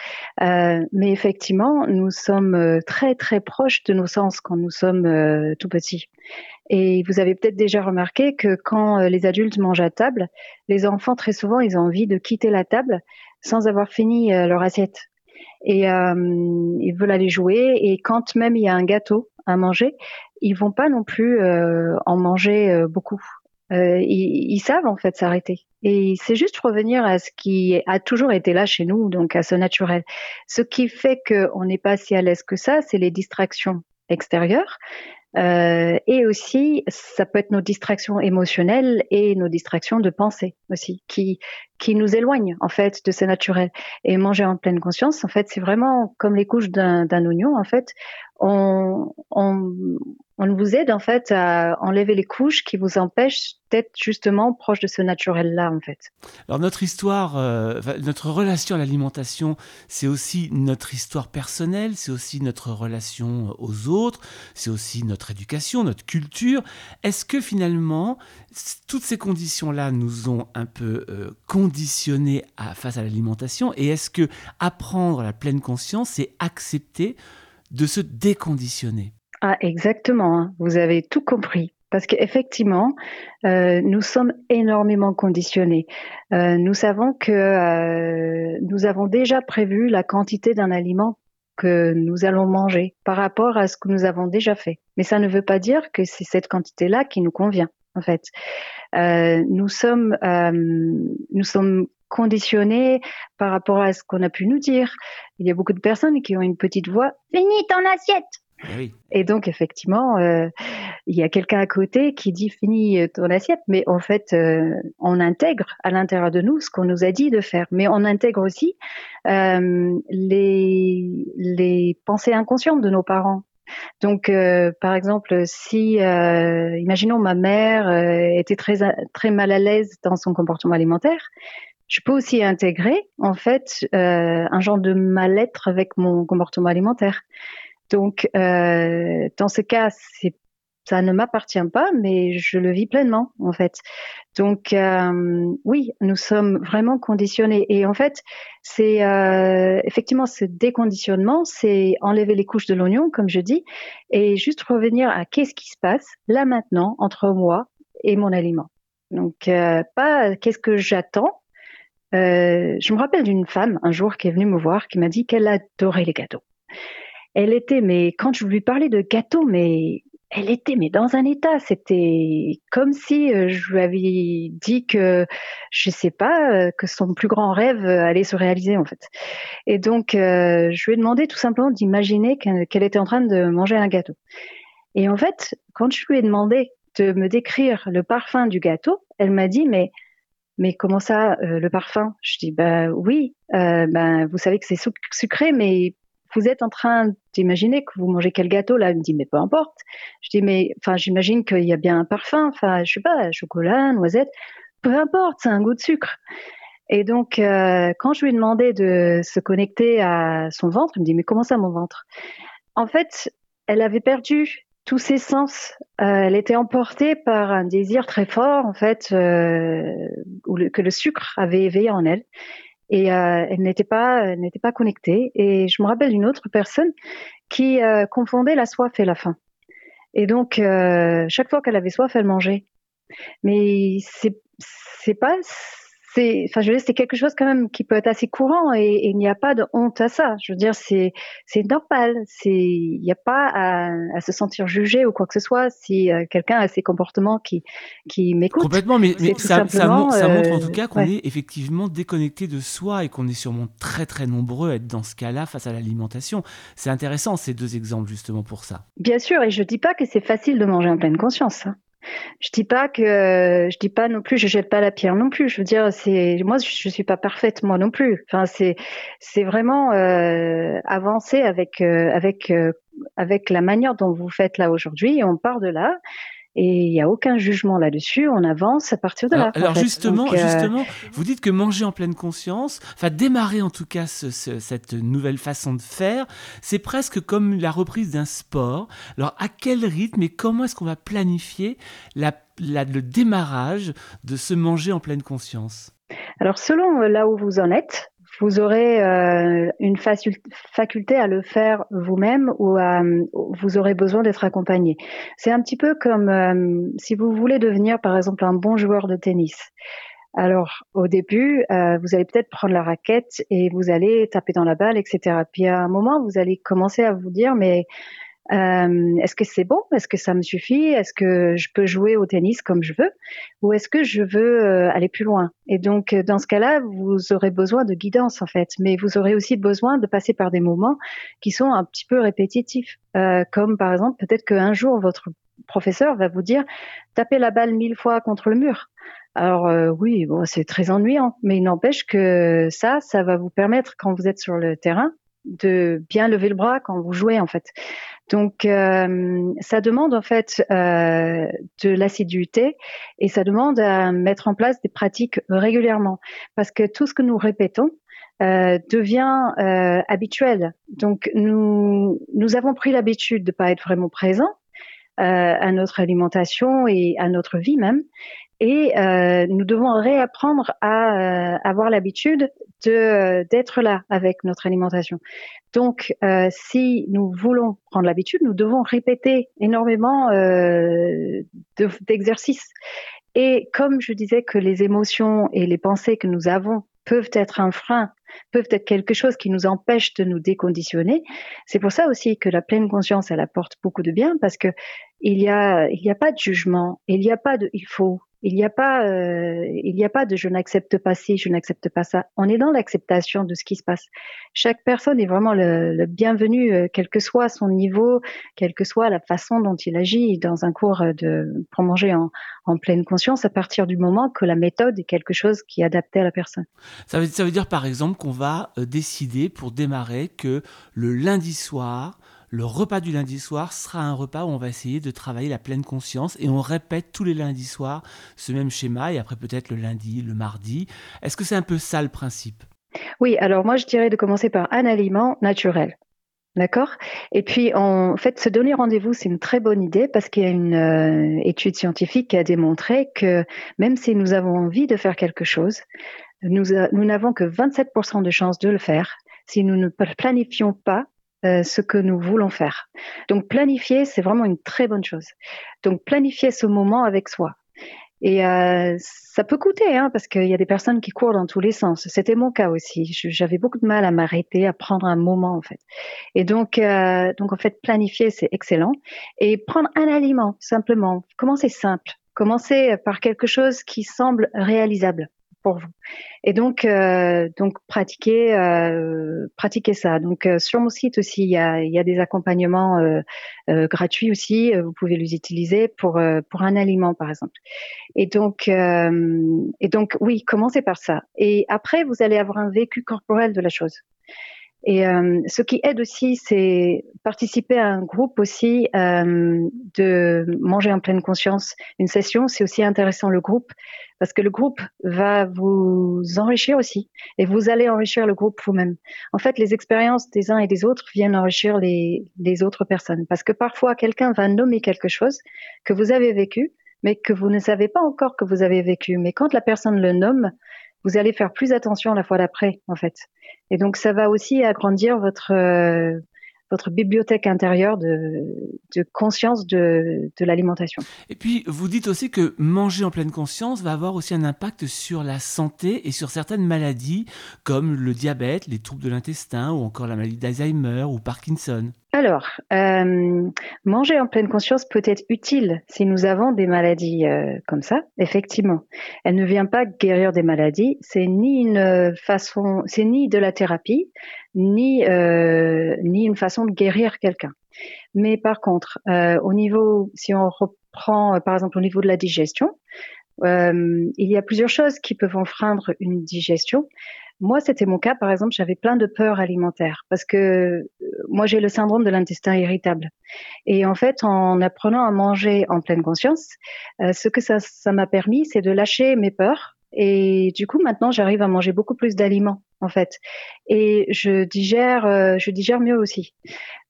C: Euh, mais effectivement, nous sommes très très proches de nos sens quand nous sommes tout petits. Et vous avez peut-être déjà remarqué que quand les adultes mangent à table, les enfants très souvent ils ont envie de quitter la table sans avoir fini leur assiette. Et ils veulent aller jouer. Et quand même il y a un gâteau à manger, ils vont pas non plus en manger beaucoup. Euh, ils, savent en fait s'arrêter. Et c'est juste revenir à ce qui a toujours été là chez nous, donc à ce naturel. Ce qui fait qu'on n'est pas si à l'aise que ça, c'est les distractions extérieures. Euh, et aussi, ça peut être nos distractions émotionnelles et nos distractions de pensée aussi, qui qui nous éloignent en fait de ce naturel. Et manger en pleine conscience, en fait, c'est vraiment comme les couches d'un oignon. En fait, on, On vous aide en fait à enlever les couches qui vous empêchent d'être justement proche de ce naturel-là en fait.
B: Alors notre histoire, euh, notre relation à l'alimentation, c'est aussi notre histoire personnelle, c'est aussi notre relation aux autres, c'est aussi notre éducation, notre culture. Est-ce que finalement, toutes ces conditions-là nous ont un peu euh, conditionnés face à l'alimentation? Et est-ce que apprendre la pleine conscience, c'est accepter de se déconditionner?
C: Ah, exactement. Hein. Vous avez tout compris. Parce qu'effectivement, euh, nous sommes énormément conditionnés. Euh, nous savons que euh, nous avons déjà prévu la quantité d'un aliment que nous allons manger par rapport à ce que nous avons déjà fait. Mais ça ne veut pas dire que c'est cette quantité-là qui nous convient, en fait. nous sommes, nous sommes conditionnés par rapport à ce qu'on a pu nous dire. Il y a beaucoup de personnes qui ont une petite voix. Finis ton assiette eh Et donc, effectivement, euh, il y a quelqu'un à côté qui dit finis ton assiette, mais en fait, euh, on intègre à l'intérieur de nous ce qu'on nous a dit de faire, mais on intègre aussi euh, les, les pensées inconscientes de nos parents. Donc, par exemple, si, imaginons, ma mère était très, très mal à l'aise dans son comportement alimentaire, je peux aussi intégrer, en fait, un genre de mal-être avec mon comportement alimentaire. Donc, euh, dans ce cas, ça ne m'appartient pas, mais je le vis pleinement, en fait. Donc, euh, oui, nous sommes vraiment conditionnés. Et en fait, c'est euh, effectivement ce déconditionnement, c'est enlever les couches de l'oignon, comme je dis, et juste revenir à qu'est-ce qui se passe là maintenant entre moi et mon aliment. Donc, pas qu'est-ce que j'attends. je me rappelle d'une femme un jour qui est venue me voir, qui m'a dit qu'elle adorait les gâteaux elle était, mais quand je lui parlais de gâteau, mais elle était mais dans un état, c'était comme si euh, je lui avais dit que je sais pas euh, que son plus grand rêve allait se réaliser en fait. Et donc euh, je lui ai demandé tout simplement d'imaginer qu'elle était en train de manger un gâteau. Et en fait, quand je lui ai demandé de me décrire le parfum du gâteau, elle m'a dit mais mais comment ça le parfum? Je dis bah oui, ben vous savez que c'est sucré mais vous êtes en train d'imaginer que vous mangez quel gâteau là Elle me dit mais peu importe. Je dis mais enfin j'imagine qu'il y a bien un parfum, enfin je sais pas, chocolat, noisette, peu importe, c'est un goût de sucre. Et donc euh, quand je lui ai demandé de se connecter à son ventre, elle me dit mais comment ça mon ventre? En fait, elle avait perdu tous ses sens. Euh, elle était emportée par un désir très fort en fait euh, que le sucre avait éveillé en elle et euh, elle n'était pas connectée. Et je me rappelle d'une autre personne qui euh, confondait la soif et la faim. Et donc euh, chaque fois qu'elle avait soif elle mangeait. Mais c'est c'est pas c'est, enfin, je veux dire, c'est quelque chose quand même qui peut être assez courant et, il n'y a pas de honte à ça. Je veux dire, c'est, c'est normal. C'est, il n'y a pas à, à, se sentir jugé ou quoi que ce soit si euh, quelqu'un a ces comportements qui, qui m'écoute.
B: Complètement, mais, mais ça, ça, montre en tout euh, cas qu'on est effectivement déconnecté de soi et qu'on est sûrement très très nombreux à être dans ce cas-là face à l'alimentation. C'est intéressant ces deux exemples justement pour ça.
C: Bien sûr, et je dis pas que c'est facile de manger en pleine conscience. Hein. Je dis pas que je dis pas non plus, je jette pas la pierre non plus. Je veux dire, c'est moi, je, suis pas parfaite moi non plus. Enfin, c'est c'est vraiment euh, avancer avec euh, avec euh, avec la manière dont vous faites là aujourd'hui. On part de là et il n'y a aucun jugement là-dessus. On avance à partir de
B: là.
C: Alors,
B: justement, euh, justement, vous dites que manger en pleine conscience, enfin démarrer en tout cas cette nouvelle façon de faire, c'est presque comme la reprise d'un sport. Alors à quel rythme et comment est-ce qu'on va planifier la, le démarrage de se manger en pleine conscience?
C: Alors selon là où vous en êtes, vous aurez euh, une faculté à le faire vous-même ou vous aurez besoin d'être accompagné. C'est un petit peu comme euh, si vous voulez devenir par exemple un bon joueur de tennis. Alors au début, euh, vous allez peut-être prendre la raquette et vous allez taper dans la balle, etc. Puis à un moment, vous allez commencer à vous dire mais euh, est-ce que c'est bon? Est-ce que ça me suffit? Est-ce que je peux jouer au tennis comme je veux? Ou est-ce que je veux euh, aller plus loin? Et donc, euh, dans ce cas-là, vous aurez besoin de guidance, en fait. Mais vous aurez aussi besoin de passer par des moments qui sont un petit peu répétitifs. Euh, comme par exemple, peut-être qu'un jour, votre professeur va vous dire, tapez la balle mille fois contre le mur. Alors oui, bon, c'est très ennuyant, mais il n'empêche que ça, ça va vous permettre, quand vous êtes sur le terrain, de bien lever le bras quand vous jouez en fait. Donc euh, ça demande en fait euh, de l'assiduité et ça demande à mettre en place des pratiques régulièrement parce que tout ce que nous répétons euh, devient euh, habituel. Donc nous nous avons pris l'habitude de pas être vraiment présents euh, à notre alimentation et à notre vie même. Et euh, nous devons réapprendre à euh, avoir l'habitude de d'être là avec notre alimentation. Donc, euh, si nous voulons prendre l'habitude, nous devons répéter énormément euh, d'exercices. et comme je disais que les émotions et les pensées que nous avons peuvent être un frein, peuvent être quelque chose qui nous empêche de nous déconditionner. C'est pour ça aussi que la pleine conscience, elle apporte beaucoup de bien parce que il y a, il y a pas de jugement, il n'y a pas de il faut, il n'y a pas, euh, il n'y a pas de je n'accepte pas ci, je n'accepte pas ça. On est dans l'acceptation de ce qui se passe. Chaque personne est vraiment le, bienvenu, euh, quel que soit son niveau, quelle que soit la façon dont il agit dans un cours de pour manger en, en pleine conscience, à partir du moment que la méthode est quelque chose qui est adapté à la personne.
B: Ça veut, ça veut dire par exemple qu'on va euh, décider pour démarrer que le lundi soir le repas du lundi soir sera un repas où on va essayer de travailler la pleine conscience et on répète tous les lundis soirs ce même schéma et après peut-être le lundi, le mardi. Est-ce que c'est un peu ça le principe?
C: Oui, alors moi je dirais de commencer par un aliment naturel. D'accord? Et puis, en fait, se donner rendez-vous, c'est une très bonne idée parce qu'il y a une euh, étude scientifique qui a démontré que même si nous avons envie de faire quelque chose, nous, nous n'avons que 27% de chances de le faire si nous ne planifions pas euh, ce que nous voulons faire. Donc planifier, c'est vraiment une très bonne chose. Donc planifier ce moment avec soi. Et euh, ça peut coûter, hein, parce qu'il y a des personnes qui courent dans tous les sens. C'était mon cas aussi. J'avais beaucoup de mal à m'arrêter, à prendre un moment en fait. Et donc, euh, donc en fait, planifier c'est excellent. Et prendre un aliment simplement. Commencez simple? Commencez par quelque chose qui semble réalisable vous. Et donc, euh, donc pratiquer, euh, pratiquer ça. Donc euh, sur mon site aussi, il y a, y a des accompagnements euh, gratuits aussi. Vous pouvez les utiliser pour pour un aliment par exemple. Et donc et donc oui, commencez par ça. Et après, vous allez avoir un vécu corporel de la chose. Et euh, ce qui aide aussi, c'est participer à un groupe aussi, euh, de manger en pleine conscience. Une session, c'est aussi intéressant le groupe parce que le groupe va vous enrichir aussi et vous allez enrichir le groupe vous-même. En fait, les expériences des uns et des autres viennent enrichir les, les autres personnes parce que parfois quelqu'un va nommer quelque chose que vous avez vécu mais que vous ne savez pas encore que vous avez vécu. Mais quand la personne le nomme, vous allez faire plus attention la fois d'après, en fait. Et donc, ça va aussi agrandir votre euh, bibliothèque intérieure de, conscience de l'alimentation.
B: Et puis, vous dites aussi que manger en pleine conscience va avoir aussi un impact sur la santé et sur certaines maladies comme le diabète, les troubles de l'intestin ou encore la maladie d'Alzheimer ou Parkinson.
C: Alors, euh, manger en pleine conscience peut être utile si nous avons des maladies euh, comme ça, effectivement. Elle ne vient pas guérir des maladies, c'est ni une façon, c'est ni de la thérapie, ni euh, ni une façon de guérir quelqu'un. Mais par contre, au niveau, si on reprend par exemple au niveau de la digestion, il y a plusieurs choses qui peuvent enfreindre une digestion. Moi, c'était mon cas, par exemple, j'avais plein de peurs alimentaires parce que euh, moi, j'ai le syndrome de l'intestin irritable. Et en fait, en apprenant à manger en pleine conscience, euh, ce que ça, ça m'a permis, c'est de lâcher mes peurs. Et du coup, maintenant, j'arrive à manger beaucoup plus d'aliments, en fait. Et je digère, euh, je digère mieux aussi.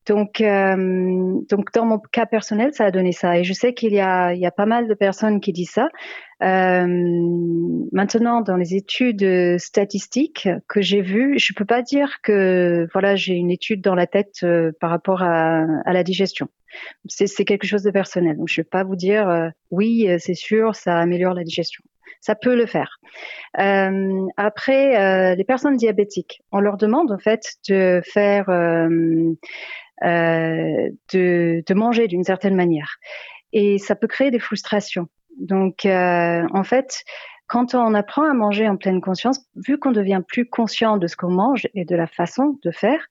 C: Donc, euh, donc dans mon cas personnel, ça a donné ça. Et je sais qu'il y a, il y a pas mal de personnes qui disent ça. Euh, maintenant, dans les études statistiques que j'ai vues, je peux pas dire que voilà, j'ai une étude dans la tête par rapport à, à la digestion. C'est quelque chose de personnel. Donc, je vais pas vous dire oui, c'est sûr, ça améliore la digestion. Ça peut le faire. Euh, après, les personnes diabétiques, on leur demande en fait de faire euh, de, manger d'une certaine manière. Et ça peut créer des frustrations. Donc, euh, en fait, quand on apprend à manger en pleine conscience, vu qu'on devient plus conscient de ce qu'on mange et de la façon de faire,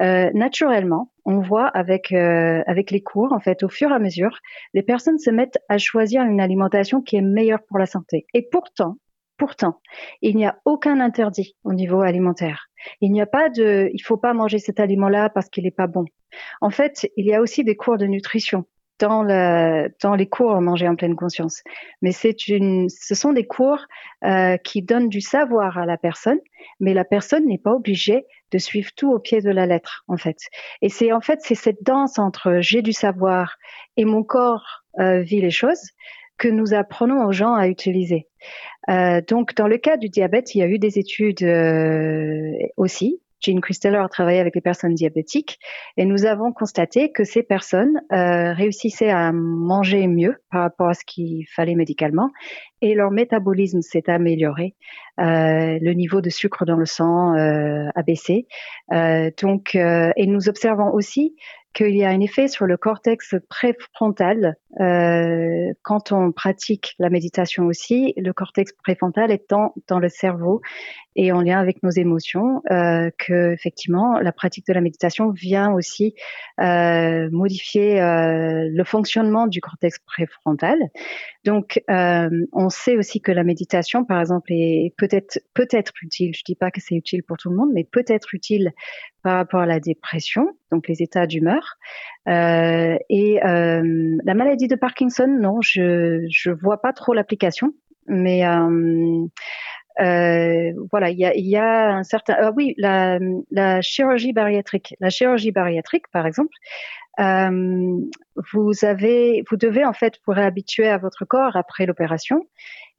C: euh, naturellement, on voit avec euh, avec les cours, en fait, au fur et à mesure, les personnes se mettent à choisir une alimentation qui est meilleure pour la santé. Et pourtant, Pourtant, il n'y a aucun interdit au niveau alimentaire. Il n'y a pas de, il faut pas manger cet aliment-là parce qu'il n'est pas bon. En fait, il y a aussi des cours de nutrition dans, le, dans les cours manger en pleine conscience. Mais une, ce sont des cours euh, qui donnent du savoir à la personne, mais la personne n'est pas obligée de suivre tout au pied de la lettre, en fait. Et c'est en fait c'est cette danse entre j'ai du savoir et mon corps euh, vit les choses que nous apprenons aux gens à utiliser. Euh, donc, dans le cas du diabète, il y a eu des études aussi. Jean Christeller a travaillé avec les personnes diabétiques et nous avons constaté que ces personnes euh, réussissaient à manger mieux par rapport à ce qu'il fallait médicalement et leur métabolisme s'est amélioré. Euh, le niveau de sucre dans le sang euh, a baissé. donc, et nous observons aussi qu'il y a un effet sur le cortex préfrontal euh, quand on pratique la méditation aussi. Le cortex préfrontal étant dans le cerveau et en lien avec nos émotions, euh, que effectivement la pratique de la méditation vient aussi euh, modifier euh, le fonctionnement du cortex préfrontal. Donc, euh, on sait aussi que la méditation, par exemple, est peut-être peut-être utile. Je dis pas que c'est utile pour tout le monde, mais peut-être utile par rapport à la dépression, donc les états d'humeur. Euh, et euh, la maladie de Parkinson, non, je je vois pas trop l'application, mais euh, voilà, il y a, un certain. Ah oui, la, chirurgie bariatrique. La chirurgie bariatrique, par exemple, vous vous devez en fait vous réhabituer à votre corps après l'opération.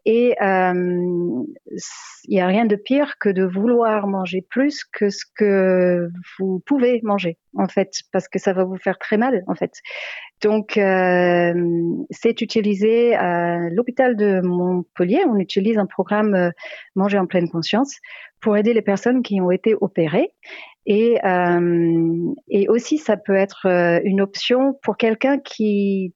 C: Et euh, il n'y a rien de pire que de vouloir manger plus que ce que vous pouvez manger, en fait, parce que ça va vous faire très mal, en fait. Donc, euh, c'est utilisé à l'hôpital de Montpellier. On utilise un programme euh, Manger en pleine conscience pour aider les personnes qui ont été opérées. Et, euh, et aussi, ça peut être euh, une option pour quelqu'un qui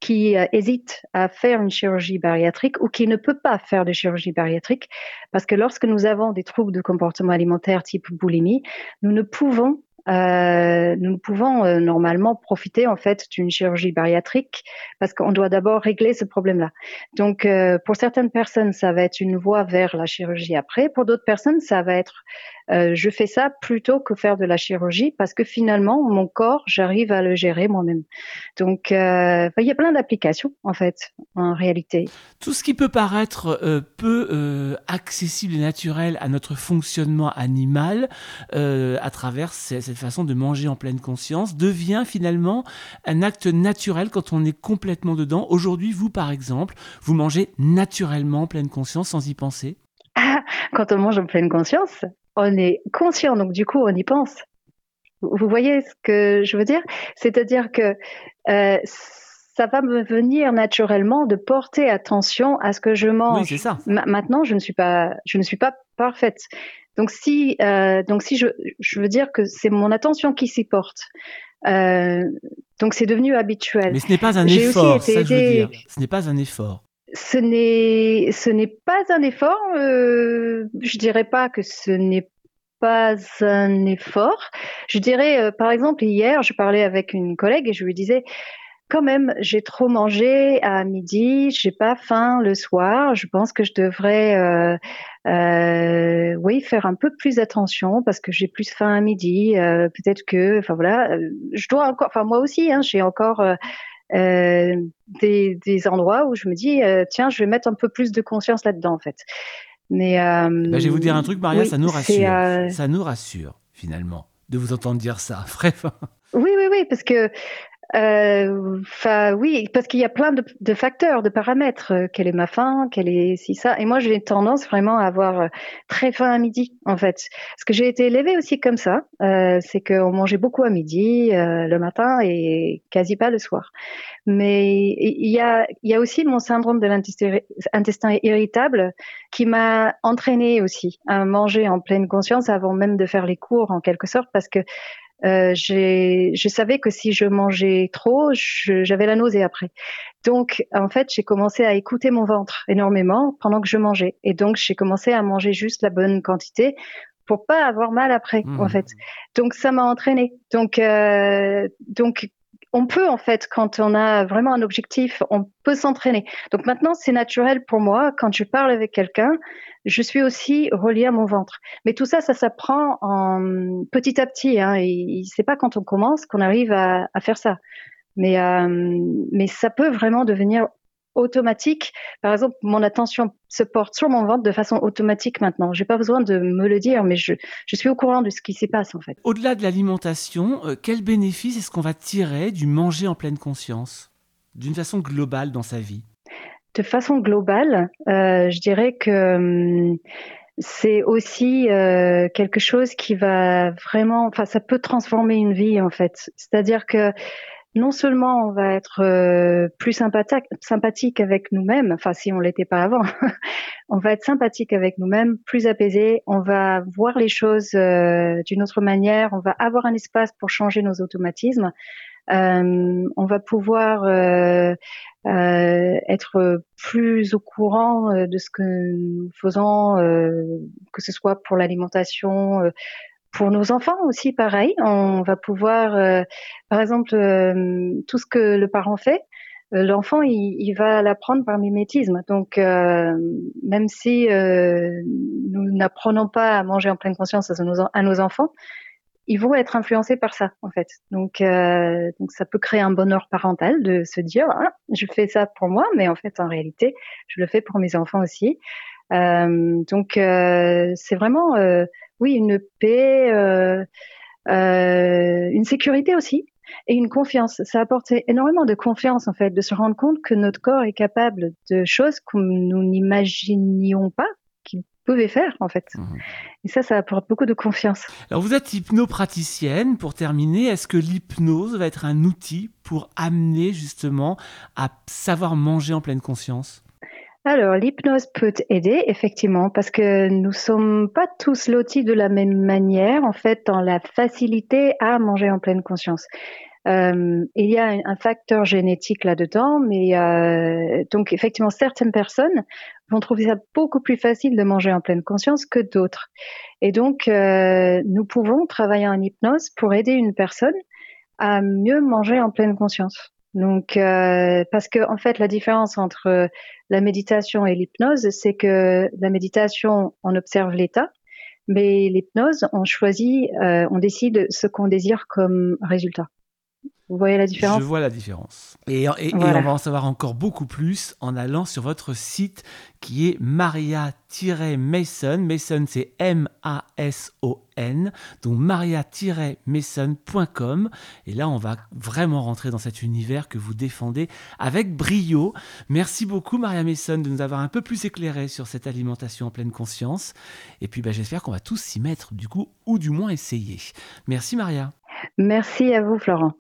C: qui euh, hésite à faire une chirurgie bariatrique ou qui ne peut pas faire de chirurgie bariatrique, parce que lorsque nous avons des troubles de comportement alimentaire type boulimie, nous ne pouvons euh, nous pouvons euh, normalement profiter en fait d'une chirurgie bariatrique parce qu'on doit d'abord régler ce problème-là. Donc, euh, pour certaines personnes, ça va être une voie vers la chirurgie après. Pour d'autres personnes, ça va être je fais ça plutôt que faire de la chirurgie parce que finalement, mon corps, j'arrive à le gérer moi-même. Donc, il y a plein d'applications en fait, en réalité.
B: Tout ce qui peut paraître peu accessible et naturel à notre fonctionnement animal à travers cette façon de manger en pleine conscience devient finalement un acte naturel quand on est complètement dedans. Aujourd'hui, vous par exemple, vous mangez naturellement en pleine conscience sans y penser
C: quand on mange en pleine conscience, on est conscient, donc du coup, on y pense. Vous voyez ce que je veux dire? C'est-à-dire que euh, ça va me venir naturellement de porter attention à ce que je mange.
B: Oui, c'est ça.
C: maintenant, je ne suis pas, je ne suis pas parfaite. Donc si, euh, donc si je, je veux dire que c'est mon attention qui s'y porte. Euh, donc c'est devenu habituel.
B: Mais ce n'est pas un effort, ça je veux dire. Ce n'est pas un effort
C: ce n'est ce n'est pas un effort. Euh, je dirais pas que ce n'est pas un effort. Je dirais, euh, par exemple, hier, je parlais avec une collègue et je lui disais, quand même, j'ai trop mangé à midi, j'ai pas faim le soir. Je pense que je devrais, euh, euh oui, faire un peu plus attention parce que j'ai plus faim à midi. Euh, peut-être que, enfin voilà, je dois encore, enfin moi aussi, hein, j'ai encore des, des, endroits où je me dis, tiens, je vais mettre un peu plus de conscience là-dedans, en fait. Mais
B: bah, je vais vous dire un truc, Maria, ça nous rassure. Ça nous rassure, finalement, de vous entendre dire ça. Bref.
C: Oui, oui, oui, parce que Enfin, euh, oui, parce qu'il y a plein de, facteurs, de paramètres. Euh, quelle est ma faim Quelle est si ça Et moi, j'ai tendance vraiment à avoir euh, très faim à midi, en fait. Parce que j'ai été élevée aussi comme ça. Euh, c'est qu'on mangeait beaucoup à midi, euh, le matin et quasi pas le soir. Mais il y a, il y a aussi mon syndrome de l'intestin irritable qui m'a entraînée aussi à manger en pleine conscience avant même de faire les cours, en quelque sorte, parce que euh, je savais que si je mangeais trop, j'avais la nausée après. Donc, en fait, j'ai commencé à écouter mon ventre énormément pendant que je mangeais. Et donc, j'ai commencé à manger juste la bonne quantité pour pas avoir mal après, en mmh. fait. Donc, ça m'a entraîné. Donc, euh, donc, on peut en fait, quand on a vraiment un objectif, on peut s'entraîner. Donc maintenant, c'est naturel pour moi quand je parle avec quelqu'un, je suis aussi reliée à mon ventre. Mais tout ça, ça s'apprend en petit à petit. Hein, et c'est pas quand on commence qu'on arrive à, faire ça. Mais euh, mais ça peut vraiment devenir automatique. Par exemple, mon attention se porte sur mon ventre de façon automatique maintenant. J'ai pas besoin de me le dire, mais je, je suis au courant de ce qui s'y passe en fait.
B: Au-delà de l'alimentation, euh, quel bénéfice est-ce qu'on va tirer du manger en pleine conscience, d'une façon globale dans sa vie?
C: De façon globale, euh, je dirais que hum, c'est aussi euh, quelque chose qui va vraiment, enfin, ça peut transformer une vie en fait. C'est-à-dire que non seulement on va être euh, plus sympathique, avec nous-mêmes, enfin si on l'était pas avant, on va être sympathique avec nous-mêmes, plus apaisé, on va voir les choses euh, d'une autre manière, on va avoir un espace pour changer nos automatismes, euh, on va pouvoir être plus au courant de ce que nous faisons, que ce soit pour l'alimentation pour nos enfants aussi, pareil, on va pouvoir, euh, par exemple, euh, tout ce que le parent fait, euh, l'enfant, il, va l'apprendre par mimétisme. Donc, même si nous n'apprenons pas à manger en pleine conscience à nos, à nos, enfants, ils vont être influencés par ça, en fait. Donc, donc ça peut créer un bonheur parental de se dire, ah, je fais ça pour moi, mais en fait, en réalité, je le fais pour mes enfants aussi. Donc, c'est vraiment oui, une paix, euh, euh, une sécurité aussi et une confiance. Ça apporte énormément de confiance en fait, de se rendre compte que notre corps est capable de choses que nous n'imaginions pas qu'il pouvait faire en fait. Mmh. Et ça, ça apporte beaucoup de confiance.
B: Alors vous êtes hypnopraticienne. Pour terminer, est-ce que l'hypnose va être un outil pour amener justement à savoir manger en pleine conscience?
C: Alors, l'hypnose peut aider, effectivement, parce que nous sommes pas tous lotis de la même manière, en fait, dans la facilité à manger en pleine conscience. Euh, il y a un, facteur génétique là-dedans, mais euh, donc effectivement, certaines personnes vont trouver ça beaucoup plus facile de manger en pleine conscience que d'autres. Et donc, euh, nous pouvons travailler en hypnose pour aider une personne à mieux manger en pleine conscience. Donc, euh, parce que en fait, la différence entre la méditation et l'hypnose, c'est que la méditation, on observe l'état, mais l'hypnose, on choisit, euh, on décide ce qu'on désire comme résultat. Vous voyez la différence
B: Je vois la différence. Et, on va en savoir encore beaucoup plus en allant sur votre site qui est maria-mason. Mason, c'est M-A-S-O-N. Donc maria-mason.com. Et là, on va vraiment rentrer dans cet univers que vous défendez avec brio. Merci beaucoup, Maria Mason, de nous avoir un peu plus éclairé sur cette alimentation en pleine conscience. Et puis, bah, j'espère qu'on va tous s'y mettre, du coup, ou du moins essayer. Merci, Maria.
C: Merci à vous, Florent.